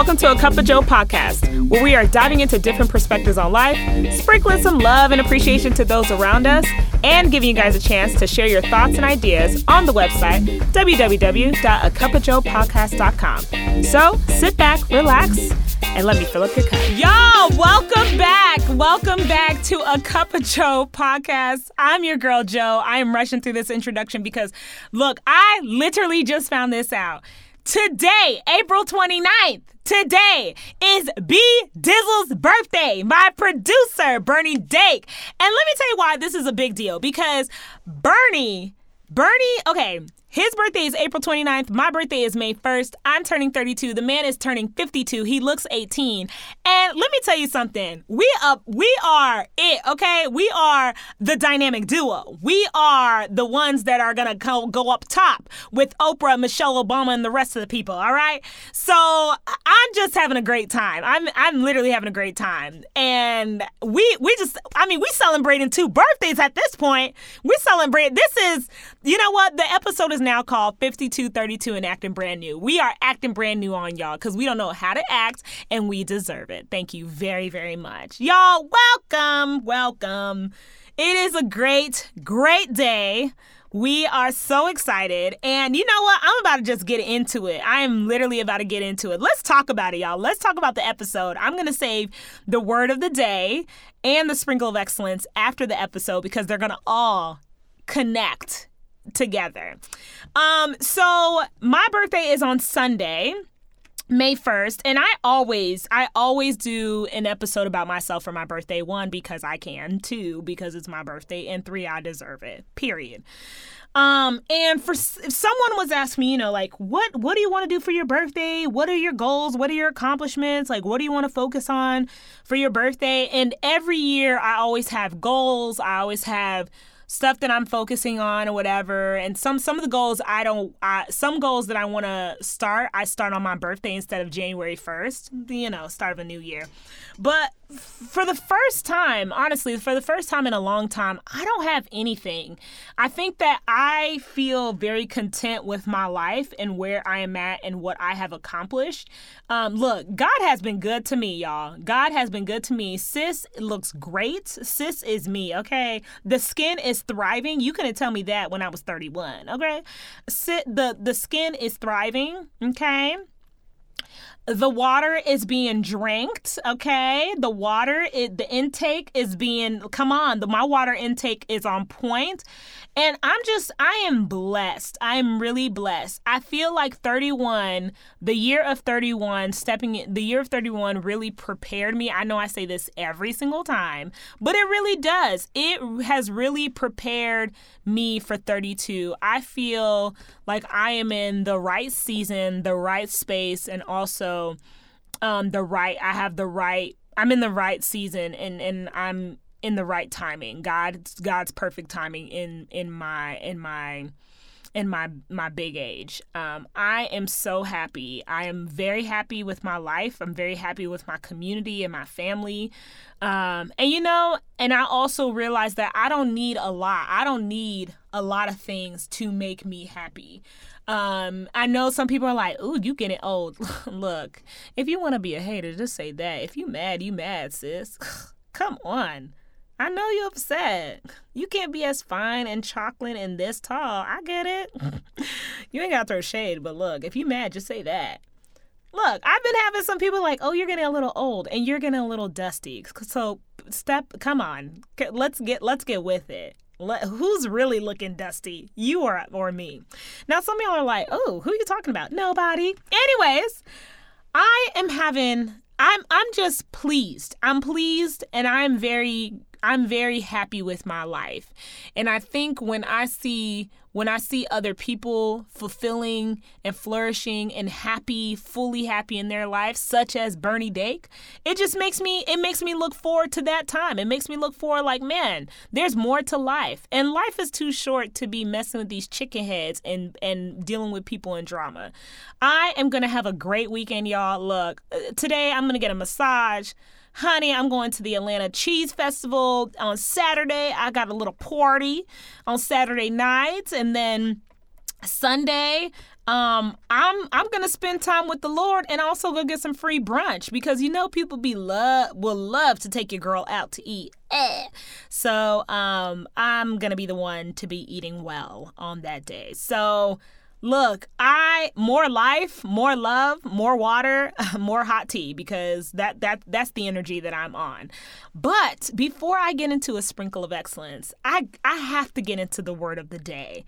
welcome to a Cup of Joe podcast, where we are diving into different perspectives on life, sprinkling some love and appreciation to those around us, and giving you guys a chance to share your thoughts and ideas on the website www.acupofjoepodcast.com. So sit back, relax, and let me fill up your cup. Y'all, welcome back. Welcome back to a Cup of Joe podcast. I'm your girl, Joe. I am rushing through this introduction because, look, I literally just found this out. Today, April 29th, today is B Dizzle's birthday, my producer, Bernie Dake. And let me tell you why this is a big deal because Bernie, Bernie, okay, his birthday is April 29th. My birthday is May 1st. I'm turning 32. The man is turning 52. He looks 18. And let me tell you something. We up we are it, okay? We are the dynamic duo. We are the ones that are going to go, go up top with Oprah, Michelle Obama and the rest of the people, all right? So, I'm just having a great time. I'm I'm literally having a great time. And we we just I mean, we celebrating two birthdays at this point. We celebrate this is you know what? The episode is is now called 5232 and acting brand new. We are acting brand new on y'all because we don't know how to act and we deserve it. Thank you very, very much. Y'all, welcome, welcome. It is a great, great day. We are so excited. And you know what? I'm about to just get into it. I am literally about to get into it. Let's talk about it, y'all. Let's talk about the episode. I'm going to save the word of the day and the sprinkle of excellence after the episode because they're going to all connect together. Um, so my birthday is on Sunday. May 1st and I always I always do an episode about myself for my birthday. One because I can. Two because it's my birthday. And three I deserve it. Period. Um and for if someone was asking me you know like what what do you want to do for your birthday? What are your goals? What are your accomplishments? Like what do you want to focus on for your birthday? And every year I always have goals. I always have stuff that I'm focusing on or whatever. And some some of the goals I don't I, some goals that I want to start, I start on my birthday instead of January 1st, you know, start of a new year. But for the first time, honestly, for the first time in a long time, I don't have anything. I think that I feel very content with my life and where I am at and what I have accomplished. Um, look, God has been good to me, y'all. God has been good to me. Sis looks great. Sis is me, okay? The skin is thriving. You couldn't tell me that when I was 31, okay? Sit, the, the skin is thriving, okay? The water is being drank okay? The water it, the intake is being come on the my water intake is on point. And i'm just i am blessed. I am really blessed. I feel like 31 the year of 31 stepping in the year of 31 really prepared me. I know i say this every single time but it really does. It has really prepared me for 32 i feel like i am in the right season the right space and also um the right I have the right I'm in the right season and and I'm in the right timing. God's God's perfect timing in in my in my in my my big age. Um, I am so happy. I am very happy with my life. I'm very happy with my community and my family. Um, and you know, and I also realize that I don't need a lot. I don't need a lot of things to make me happy. Um, I know some people are like, "Ooh, you getting old." Look, if you want to be a hater, just say that. If you mad, you mad, sis. Come on. I know you're upset. You can't be as fine and chocolate and this tall. I get it. you ain't got to throw shade, but look, if you mad, just say that. Look, I've been having some people like, "Oh, you're getting a little old and you're getting a little dusty." So, step come on. Let's get let's get with it. Let, who's really looking dusty? You or or me? Now some of y'all are like, "Oh, who are you talking about?" Nobody. Anyways, I am having I'm I'm just pleased. I'm pleased and I'm very I'm very happy with my life. And I think when I see when I see other people fulfilling and flourishing and happy, fully happy in their life, such as Bernie Dake, it just makes me it makes me look forward to that time. It makes me look forward like, man, there's more to life. And life is too short to be messing with these chicken heads and and dealing with people in drama. I am to have a great weekend, y'all. Look, uh, today I'm to get a massage honey, I'm going to the Atlanta Cheese Festival on Saturday. I got a little party on Saturday night. And then Sunday, um, I'm I'm gonna spend time with the Lord and also go get some free brunch because you know people be love will love to take your girl out to eat. Eh. So um, I'm gonna be the one to be eating well on that day. So look, I more life, more love, more water, more hot tea because that that that's the energy that I'm on. But before I get into a sprinkle of excellence, I I have to get into the word of the day.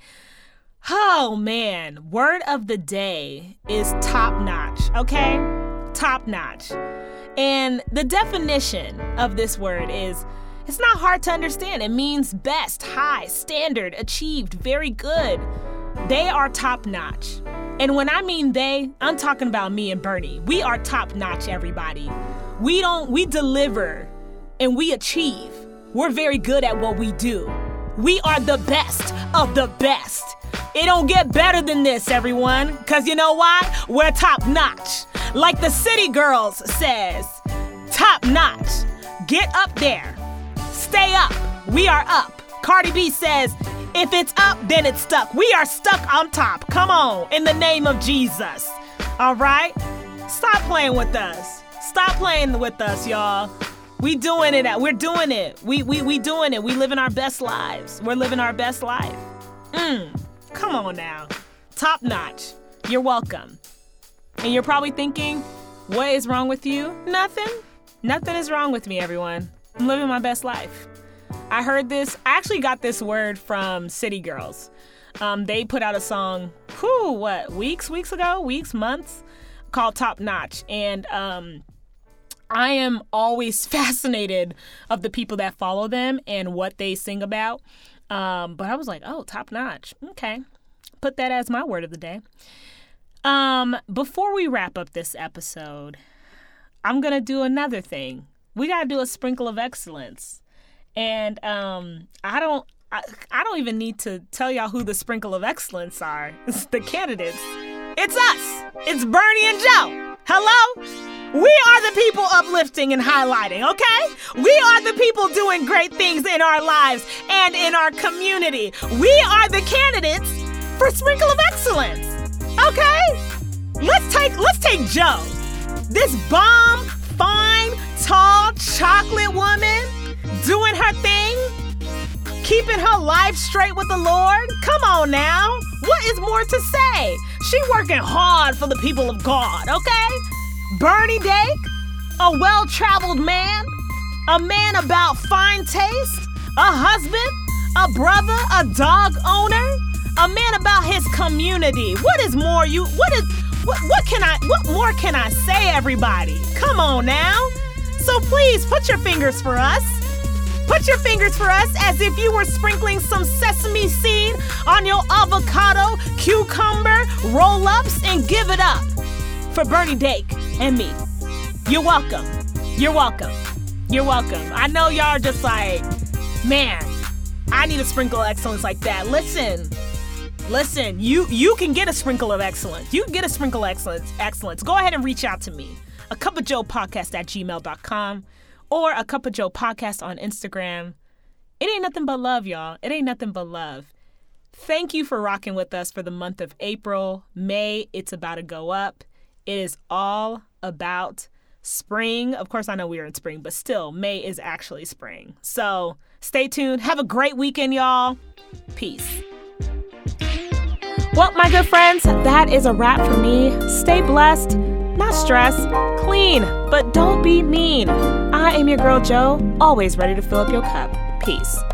Oh man, word of the day is top notch, okay? Top notch. And the definition of this word is it's not hard to understand. It means best, high, standard, achieved, very good. They are top notch. And when I mean they, I'm talking about me and Bernie. We are top notch, everybody. We don't, we deliver and we achieve. We're very good at what we do. We are the best of the best. It don't get better than this, everyone. Cause you know why? We're top notch. Like the City Girls says, top notch. Get up there. Stay up. We are up. Cardi B says, if it's up, then it's stuck. We are stuck on top. Come on, in the name of Jesus. All right? Stop playing with us. Stop playing with us, y'all. We doing it. We're doing it. We we we doing it. We living our best lives. We're living our best life. Mm. Come on now. Top notch. You're welcome. And you're probably thinking, what is wrong with you? Nothing. Nothing is wrong with me, everyone. I'm living my best life. I heard this, I actually got this word from City Girls. Um, they put out a song, who what, weeks, weeks ago, weeks, months, called Top Notch. And um, I am always fascinated of the people that follow them and what they sing about. Um, but I was like, oh, top notch. Okay. Put that as my word of the day. Um, before we wrap up this episode, I'm to do another thing. We got to do a sprinkle of excellence. And um, I don't I, I don't even need to tell y'all who the sprinkle of excellence are. It's the candidates. It's us. It's Bernie and Joe. Hello? We are the people uplifting and highlighting, okay? We are the people doing great things in our lives and in our community. We are the candidates for Sprinkle of Excellence. Okay? Let's take let's take Joe. This bomb, fine, tall, chocolate keeping her life straight with the Lord. Come on now. What is more to say? She working hard for the people of God, okay? Bernie Dake, a well traveled man, a man about fine taste, a husband, a brother, a dog owner, a man about his community. What is more you what is what what can I what more can I say everybody? Come on now. So please put your fingers for us. Put your fingers for us as if you were sprinkling some sesame seed on your avocado, cucumber, roll ups, and give it up for Bernie Dake and me. You're welcome. You're welcome. You're welcome. I know y'all are just like, man, I need a sprinkle of excellence like that. Listen, listen, you you can get a sprinkle of excellence. You can get a sprinkle of excellence. Excellence. Go ahead and reach out to me. A cup of Joe podcast at gmail.com or a cup of Joe podcast on Instagram. It ain't nothing but love, y'all. It ain't nothing but love. Thank you for rocking with us for the month of April. May, it's about to go up. It is all about spring. Of course, I know we are in spring, but still, May is actually spring. So stay tuned. Have a great weekend, y'all. Peace. Well, my good friends, that is a wrap for me. Stay blessed, not stressed, clean, but don't be mean. I am your girl, Joe, always ready to fill up your cup. Peace.